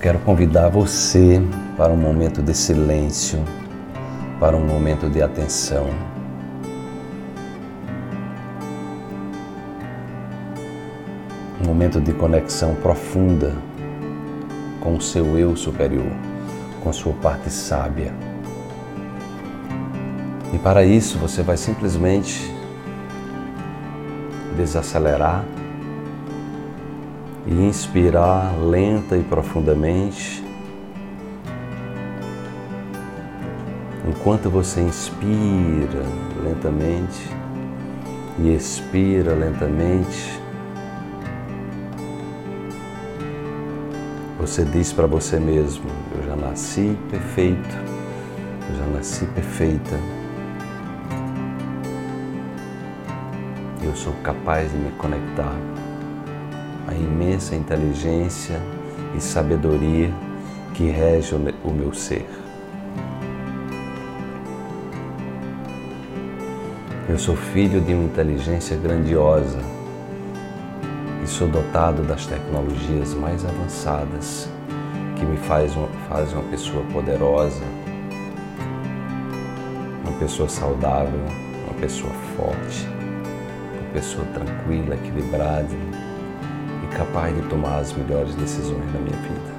quero convidar você para um momento de silêncio, para um momento de atenção. Um momento de conexão profunda com o seu eu superior, com sua parte sábia. E para isso você vai simplesmente desacelerar e inspirar lenta e profundamente. Enquanto você inspira lentamente e expira lentamente, você diz para você mesmo: Eu já nasci perfeito, eu já nasci perfeita. Eu sou capaz de me conectar a imensa inteligência e sabedoria que rege o meu ser. Eu sou filho de uma inteligência grandiosa e sou dotado das tecnologias mais avançadas que me faz uma, faz uma pessoa poderosa, uma pessoa saudável, uma pessoa forte, uma pessoa tranquila, equilibrada capaz de tomar as melhores decisões na minha vida.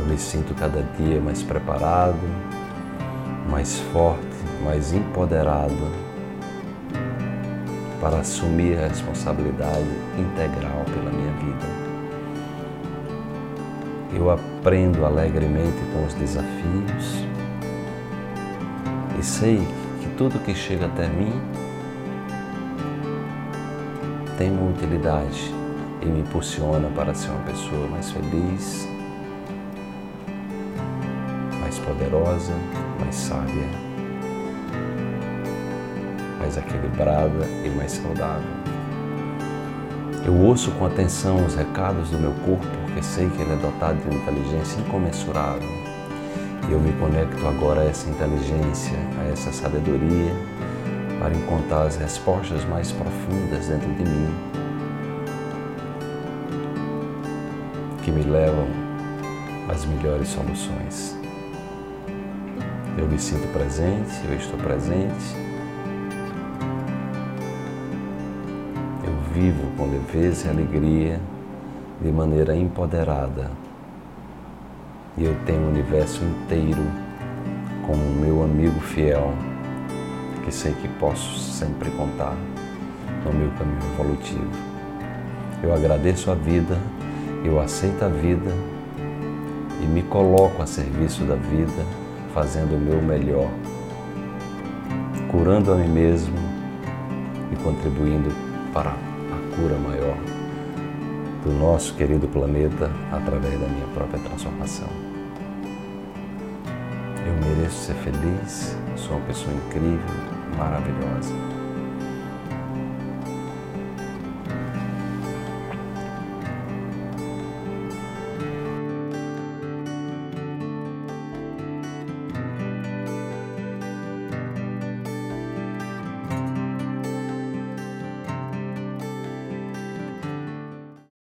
Eu me sinto cada dia mais preparado, mais forte, mais empoderado para assumir a responsabilidade integral pela minha vida. Eu aprendo alegremente com os desafios e sei que tudo que chega até mim tem uma utilidade e me impulsiona para ser uma pessoa mais feliz, mais poderosa, mais sábia, mais equilibrada e mais saudável. Eu ouço com atenção os recados do meu corpo porque sei que ele é dotado de uma inteligência incomensurável. Eu me conecto agora a essa inteligência, a essa sabedoria para encontrar as respostas mais profundas dentro de mim, que me levam às melhores soluções. Eu me sinto presente, eu estou presente. Eu vivo com leveza e alegria, de maneira empoderada. E eu tenho o universo inteiro como meu amigo fiel que sei que posso sempre contar no meu caminho evolutivo. Eu agradeço a vida, eu aceito a vida e me coloco a serviço da vida, fazendo o meu melhor, curando a mim mesmo e contribuindo para a cura maior do nosso querido planeta através da minha própria transformação. Eu mereço ser feliz, sou uma pessoa incrível, maravilhosa.